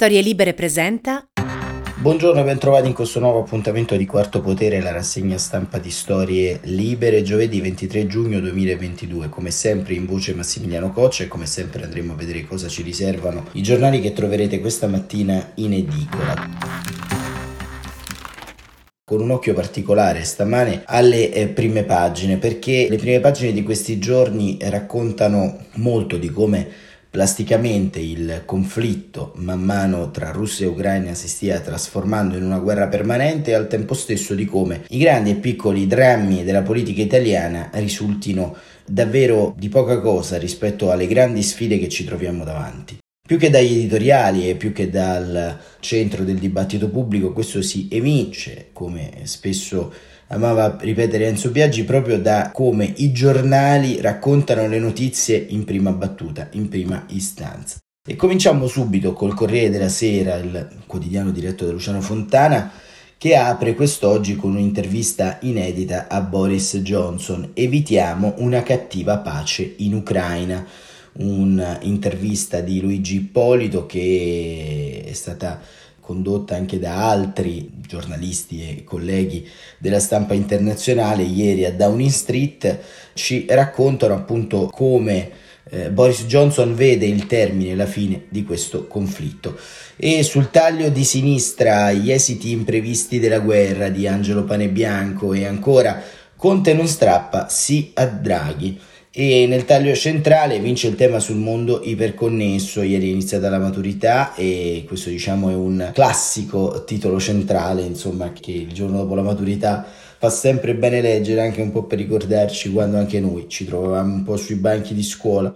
Storie Libere presenta. Buongiorno e bentrovati in questo nuovo appuntamento di Quarto Potere, la rassegna stampa di Storie Libere, giovedì 23 giugno 2022. Come sempre in voce Massimiliano Coccia e come sempre andremo a vedere cosa ci riservano i giornali che troverete questa mattina in edicola con un occhio particolare stamane alle eh, prime pagine perché le prime pagine di questi giorni raccontano molto di come Plasticamente il conflitto man mano tra Russia e Ucraina si stia trasformando in una guerra permanente e al tempo stesso di come i grandi e piccoli drammi della politica italiana risultino davvero di poca cosa rispetto alle grandi sfide che ci troviamo davanti. Più che dagli editoriali e più che dal centro del dibattito pubblico, questo si evince, come spesso amava ripetere Enzo Biaggi proprio da come i giornali raccontano le notizie in prima battuta, in prima istanza. E cominciamo subito col Corriere della Sera, il quotidiano diretto da Luciano Fontana, che apre quest'oggi con un'intervista inedita a Boris Johnson. Evitiamo una cattiva pace in Ucraina. Un'intervista di Luigi Ippolito che è stata condotta anche da altri giornalisti e colleghi della stampa internazionale ieri a Downing Street, ci raccontano appunto come eh, Boris Johnson vede il termine, la fine di questo conflitto. E sul taglio di sinistra gli esiti imprevisti della guerra di Angelo Panebianco e ancora Conte non strappa, sì a Draghi e nel taglio centrale vince il tema sul mondo iperconnesso, ieri è iniziata la maturità e questo diciamo è un classico titolo centrale, insomma, che il giorno dopo la maturità fa sempre bene leggere anche un po' per ricordarci quando anche noi ci trovavamo un po' sui banchi di scuola.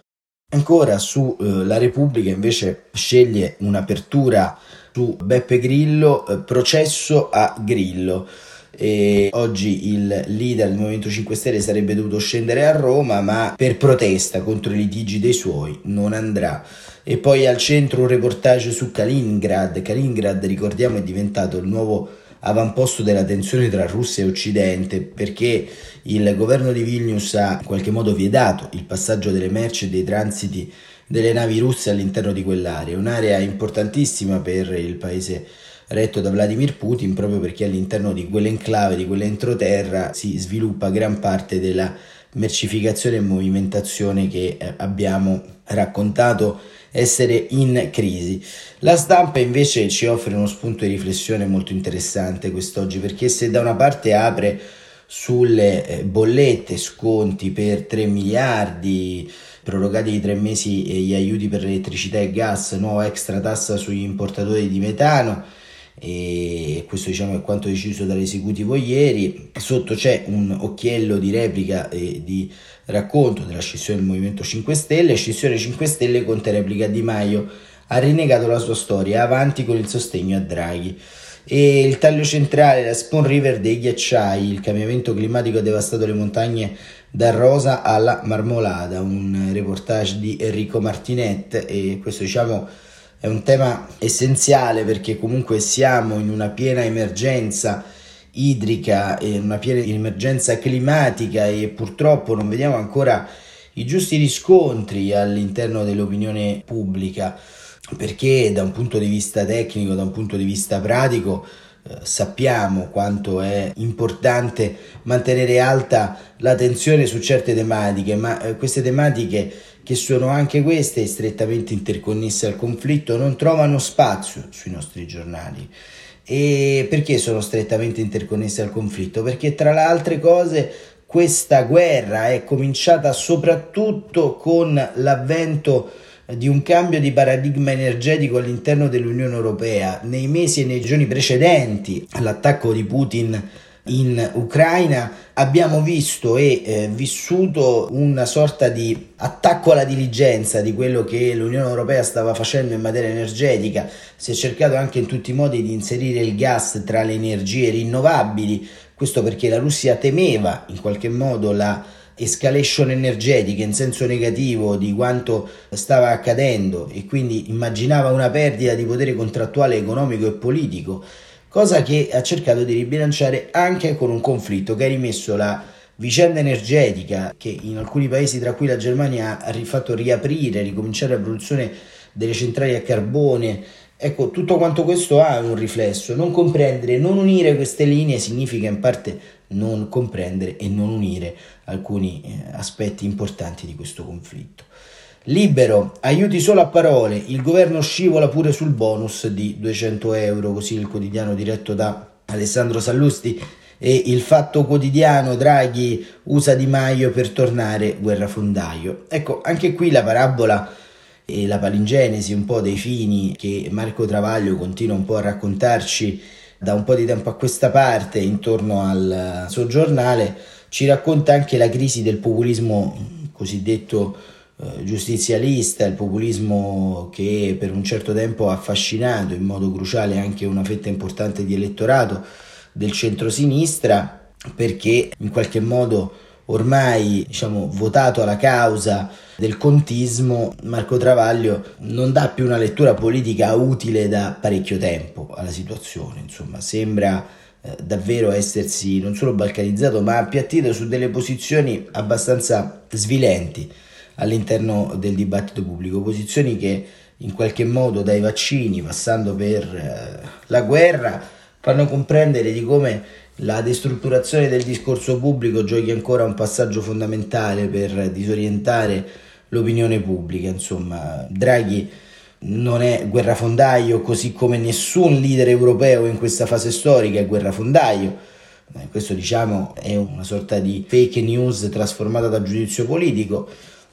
Ancora su eh, La Repubblica invece sceglie un'apertura su Beppe Grillo, eh, processo a Grillo e oggi il leader del Movimento 5 Stelle sarebbe dovuto scendere a Roma, ma per protesta contro i litigi dei suoi non andrà. E poi al centro un reportage su Kaliningrad. Kaliningrad, ricordiamo, è diventato il nuovo avamposto della tensione tra Russia e Occidente perché il governo di Vilnius ha in qualche modo vietato il passaggio delle merci e dei transiti delle navi russe all'interno di quell'area, un'area importantissima per il paese retto da Vladimir Putin proprio perché all'interno di quell'enclave, di quell'entroterra si sviluppa gran parte della mercificazione e movimentazione che eh, abbiamo raccontato essere in crisi. La stampa invece ci offre uno spunto di riflessione molto interessante quest'oggi perché se da una parte apre sulle eh, bollette, sconti per 3 miliardi, prorogati di tre mesi gli aiuti per elettricità e gas, nuova extra tassa sugli importatori di metano, e questo diciamo è quanto deciso dall'esecutivo ieri. Sotto c'è un occhiello di replica e di racconto della scissione del Movimento 5 Stelle. Scissione 5 Stelle Conte replica Di Maio ha rinnegato la sua storia, avanti con il sostegno a Draghi. E il taglio centrale, la Spoon River dei ghiacciai, il cambiamento climatico ha devastato le montagne da rosa alla marmolada, un reportage di Enrico Martinet e questo diciamo è un tema essenziale perché comunque siamo in una piena emergenza idrica e una piena emergenza climatica e purtroppo non vediamo ancora i giusti riscontri all'interno dell'opinione pubblica. Perché da un punto di vista tecnico, da un punto di vista pratico sappiamo quanto è importante mantenere alta la tensione su certe tematiche, ma eh, queste tematiche che sono anche queste strettamente interconnesse al conflitto, non trovano spazio sui nostri giornali. E perché sono strettamente interconnesse al conflitto? Perché tra le altre cose questa guerra è cominciata soprattutto con l'avvento di un cambio di paradigma energetico all'interno dell'Unione Europea. Nei mesi e nei giorni precedenti all'attacco di Putin in Ucraina abbiamo visto e eh, vissuto una sorta di attacco alla diligenza di quello che l'Unione Europea stava facendo in materia energetica, si è cercato anche in tutti i modi di inserire il gas tra le energie rinnovabili, questo perché la Russia temeva in qualche modo la escalation energetica in senso negativo di quanto stava accadendo e quindi immaginava una perdita di potere contrattuale economico e politico cosa che ha cercato di ribilanciare anche con un conflitto che ha rimesso la vicenda energetica che in alcuni paesi tra cui la Germania ha fatto riaprire, ricominciare la produzione delle centrali a carbone Ecco, tutto quanto questo ha un riflesso. Non comprendere, non unire queste linee significa in parte non comprendere e non unire alcuni eh, aspetti importanti di questo conflitto. Libero, aiuti solo a parole, il governo scivola pure sul bonus di 200 euro, così il quotidiano diretto da Alessandro Sallusti e il fatto quotidiano Draghi usa Di Maio per tornare guerrafondaio. Ecco, anche qui la parabola e la palingenesi un po' dei fini che Marco Travaglio continua un po' a raccontarci da un po' di tempo a questa parte intorno al suo giornale ci racconta anche la crisi del populismo cosiddetto eh, giustizialista, il populismo che per un certo tempo ha affascinato in modo cruciale anche una fetta importante di elettorato del centrosinistra perché in qualche modo ormai diciamo, votato alla causa del contismo, Marco Travaglio non dà più una lettura politica utile da parecchio tempo alla situazione, insomma sembra eh, davvero essersi non solo balcanizzato ma appiattito su delle posizioni abbastanza svilenti all'interno del dibattito pubblico, posizioni che in qualche modo dai vaccini passando per eh, la guerra fanno comprendere di come la destrutturazione del discorso pubblico giochi ancora un passaggio fondamentale per disorientare l'opinione pubblica. Insomma, Draghi non è guerrafondaio, così come nessun leader europeo in questa fase storica è guerrafondaio. Questo diciamo è una sorta di fake news trasformata da giudizio politico.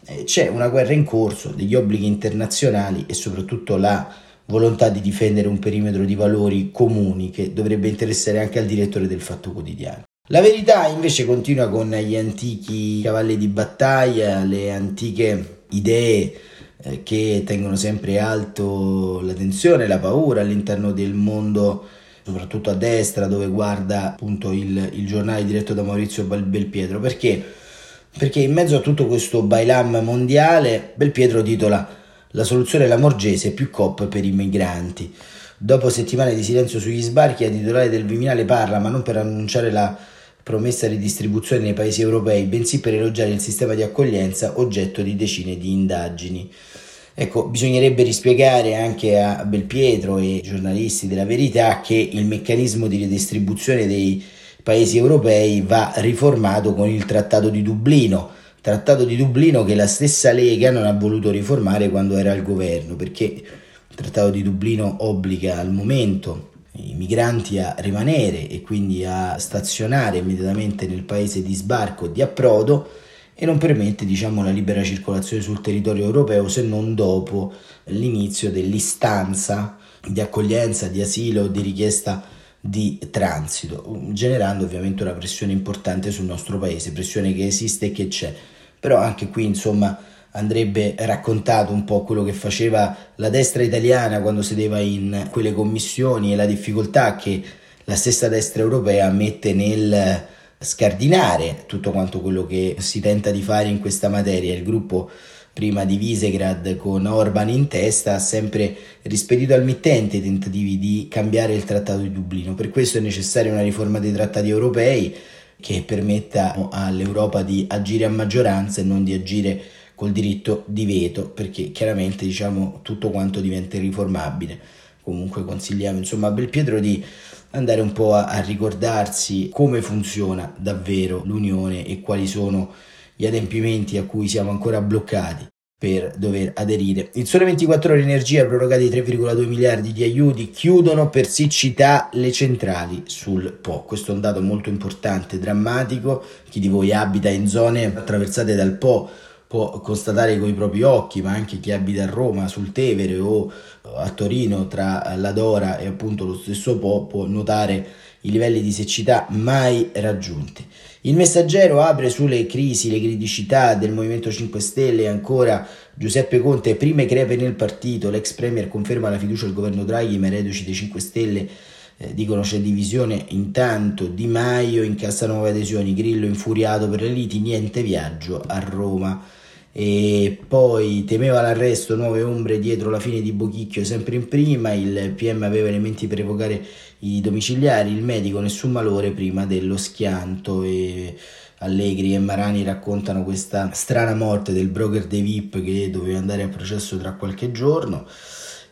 Eh, c'è una guerra in corso, degli obblighi internazionali e soprattutto la volontà di difendere un perimetro di valori comuni che dovrebbe interessare anche al direttore del Fatto Quotidiano. La verità invece continua con gli antichi cavalli di battaglia, le antiche idee eh, che tengono sempre alto la tensione, la paura all'interno del mondo, soprattutto a destra, dove guarda appunto il, il giornale diretto da Maurizio Belpietro. Perché? Perché in mezzo a tutto questo bailam mondiale, Belpietro titola la soluzione è la Morgese più COP per i migranti. Dopo settimane di silenzio sugli sbarchi, la titolare del Viminale parla, ma non per annunciare la promessa di distribuzione nei paesi europei, bensì per elogiare il sistema di accoglienza oggetto di decine di indagini. Ecco, bisognerebbe rispiegare anche a Belpietro e ai giornalisti della verità che il meccanismo di redistribuzione dei paesi europei va riformato con il Trattato di Dublino Trattato di Dublino che la stessa Lega non ha voluto riformare quando era al governo, perché il Trattato di Dublino obbliga al momento i migranti a rimanere e quindi a stazionare immediatamente nel paese di sbarco e di approdo e non permette diciamo, la libera circolazione sul territorio europeo se non dopo l'inizio dell'istanza di accoglienza, di asilo, di richiesta di transito, generando ovviamente una pressione importante sul nostro paese, pressione che esiste e che c'è. Però anche qui, insomma, andrebbe raccontato un po' quello che faceva la destra italiana quando sedeva in quelle commissioni e la difficoltà che la stessa destra europea mette nel scardinare tutto quanto quello che si tenta di fare in questa materia. Il gruppo prima di Visegrad con Orban in testa, ha sempre rispedito al mittente i tentativi di cambiare il Trattato di Dublino. Per questo è necessaria una riforma dei trattati europei che permetta all'Europa di agire a maggioranza e non di agire col diritto di veto, perché chiaramente diciamo tutto quanto diventa riformabile. Comunque consigliamo insomma a Belpietro di andare un po' a, a ricordarsi come funziona davvero l'Unione e quali sono gli adempimenti a cui siamo ancora bloccati per dover aderire. Il Sole 24 Ore Energia, prorogati 3,2 miliardi di aiuti, chiudono per siccità le centrali sul Po. Questo è un dato molto importante, drammatico. Chi di voi abita in zone attraversate dal Po può constatare con i propri occhi, ma anche chi abita a Roma, sul Tevere o a Torino tra la Dora e appunto lo stesso Po può notare i livelli di siccità mai raggiunti. Il messaggero apre sulle crisi, le criticità del Movimento 5 Stelle ancora Giuseppe Conte, prime crepe nel partito, l'ex premier conferma la fiducia al governo Draghi, ma i reduci dei 5 Stelle eh, dicono c'è divisione, intanto Di Maio incassa nuove adesioni, Grillo infuriato per le liti, niente viaggio a Roma e poi temeva l'arresto, nuove ombre dietro la fine di Bochicchio sempre in prima, il PM aveva elementi per evocare i domiciliari, il medico nessun malore prima dello schianto. E Allegri e Marani raccontano questa strana morte del broker dei VIP che doveva andare a processo tra qualche giorno.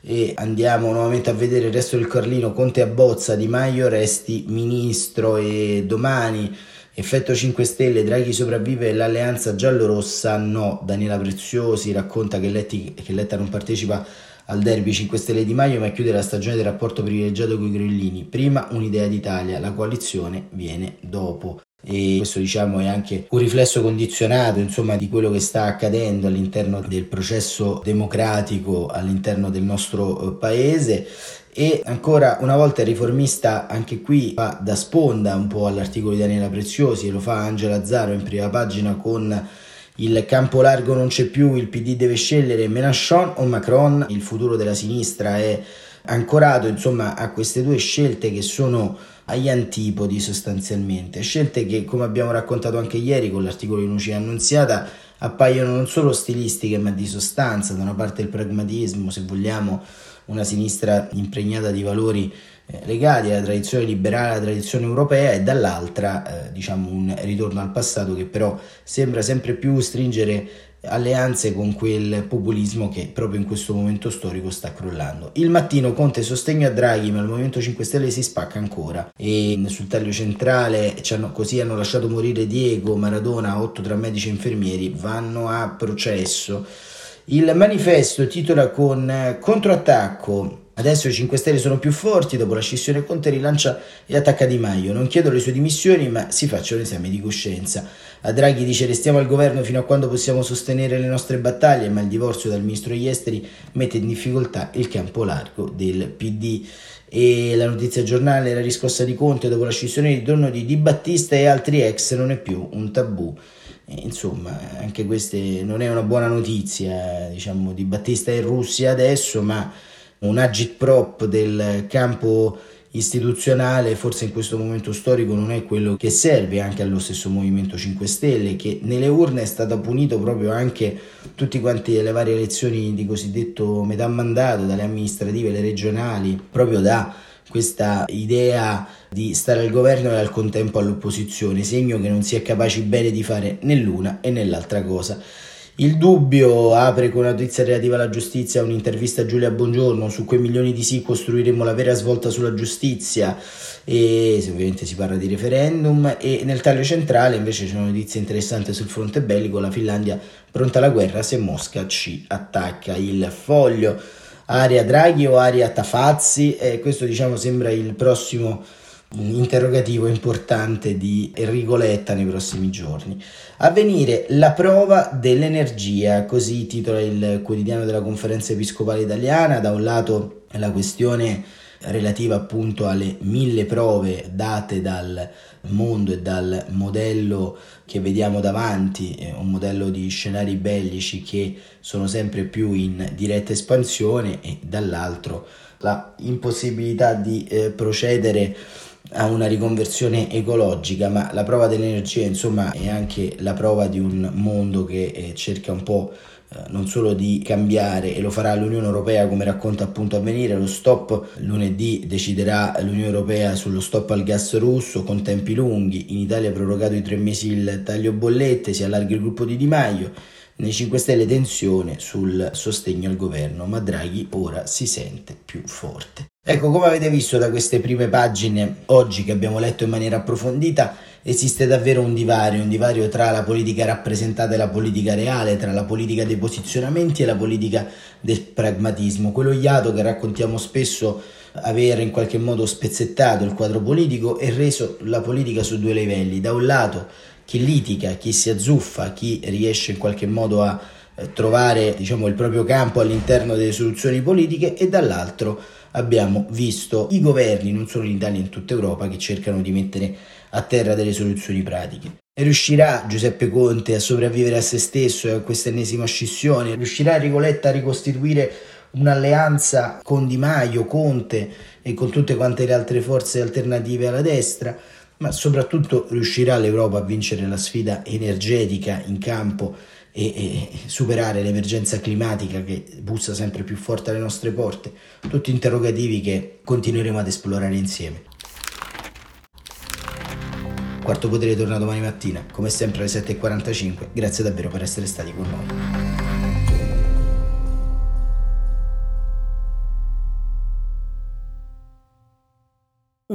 E andiamo nuovamente a vedere il resto del Carlino, Conte abbozza, Di Maio resti ministro e domani effetto 5 Stelle, Draghi sopravvive l'alleanza giallorossa no, Daniela Preziosi racconta che, Letti, che Letta non partecipa al derby 5 Stelle di Maio ma chiude la stagione del rapporto privilegiato con i grillini. Prima un'idea d'Italia, la coalizione viene dopo. E questo diciamo è anche un riflesso condizionato insomma di quello che sta accadendo all'interno del processo democratico all'interno del nostro eh, paese. E ancora una volta il riformista anche qui fa da sponda un po' all'articolo di Daniela Preziosi e lo fa Angela Zaro in prima pagina con il campo largo non c'è più, il PD deve scegliere Mélenchon o Macron, il futuro della sinistra è ancorato insomma a queste due scelte che sono agli antipodi sostanzialmente, scelte che come abbiamo raccontato anche ieri con l'articolo di Lucia Annunziata appaiono non solo stilistiche ma di sostanza, da una parte il pragmatismo, se vogliamo una sinistra impregnata di valori eh, legati alla tradizione liberale, alla tradizione europea e dall'altra eh, diciamo un ritorno al passato che però sembra sempre più stringere alleanze con quel populismo che proprio in questo momento storico sta crollando. Il mattino Conte sostegno a Draghi, ma il Movimento 5 Stelle si spacca ancora e sul taglio centrale hanno, così hanno lasciato morire Diego, Maradona, otto tra medici e infermieri, vanno a processo. Il manifesto titola con eh, controattacco Adesso i 5 Stelle sono più forti, dopo la scissione Conte rilancia e attacca Di Maio. Non chiedo le sue dimissioni, ma si faccia un esame di coscienza. A Draghi dice restiamo al governo fino a quando possiamo sostenere le nostre battaglie, ma il divorzio dal ministro degli esteri mette in difficoltà il campo largo del PD. E la notizia giornale, la riscossa di Conte dopo la scissione di torno di Di Battista e altri ex non è più un tabù. Insomma, anche questa non è una buona notizia, diciamo, Di Battista è in Russia adesso, ma un agitprop del campo istituzionale forse in questo momento storico non è quello che serve anche allo stesso Movimento 5 Stelle che nelle urne è stato punito proprio anche tutti quanti le varie elezioni di cosiddetto metà mandato dalle amministrative, le regionali, proprio da questa idea di stare al governo e al contempo all'opposizione, segno che non si è capaci bene di fare né l'una e né l'altra cosa. Il dubbio apre con una notizia relativa alla giustizia un'intervista a Giulia Bongiorno su quei milioni di sì costruiremo la vera svolta sulla giustizia. E ovviamente si parla di referendum e nel taglio centrale invece c'è una notizia interessante sul fronte bellico la Finlandia pronta alla guerra se Mosca ci attacca. Il foglio aria Draghi o aria Tafazzi? E questo diciamo sembra il prossimo interrogativo importante di Enrico Letta nei prossimi giorni. A venire la prova dell'energia, così titola il quotidiano della conferenza episcopale italiana, da un lato la questione relativa appunto alle mille prove date dal mondo e dal modello che vediamo davanti, un modello di scenari bellici che sono sempre più in diretta espansione e dall'altro la impossibilità di eh, procedere a una riconversione ecologica, ma la prova dell'energia insomma è anche la prova di un mondo che eh, cerca un po' eh, non solo di cambiare e lo farà l'Unione Europea come racconta appunto avvenire, lo stop lunedì deciderà l'Unione Europea sullo stop al gas russo con tempi lunghi, in Italia è prorogato i tre mesi il taglio bollette, si allarga il gruppo di Di Maio, nei 5 Stelle tensione sul sostegno al governo, ma Draghi ora si sente più forte. Ecco, come avete visto da queste prime pagine oggi che abbiamo letto in maniera approfondita, esiste davvero un divario, un divario tra la politica rappresentata e la politica reale, tra la politica dei posizionamenti e la politica del pragmatismo, quello iato che raccontiamo spesso aver in qualche modo spezzettato il quadro politico e reso la politica su due livelli, da un lato chi litiga, chi si azzuffa, chi riesce in qualche modo a eh, trovare diciamo, il proprio campo all'interno delle soluzioni politiche e dall'altro abbiamo visto i governi, non solo in Italia, in tutta Europa, che cercano di mettere a terra delle soluzioni pratiche. Riuscirà Giuseppe Conte a sopravvivere a se stesso e a questa ennesima scissione? Riuscirà Enrico Letta a ricostituire un'alleanza con Di Maio, Conte e con tutte quante le altre forze alternative alla destra? Ma soprattutto riuscirà l'Europa a vincere la sfida energetica in campo e, e, superare l'emergenza climatica che bussa sempre più forte alle nostre porte, tutti interrogativi che continueremo ad esplorare insieme. Quarto potere torna domani mattina, come sempre alle 7.45, grazie davvero per essere stati con noi.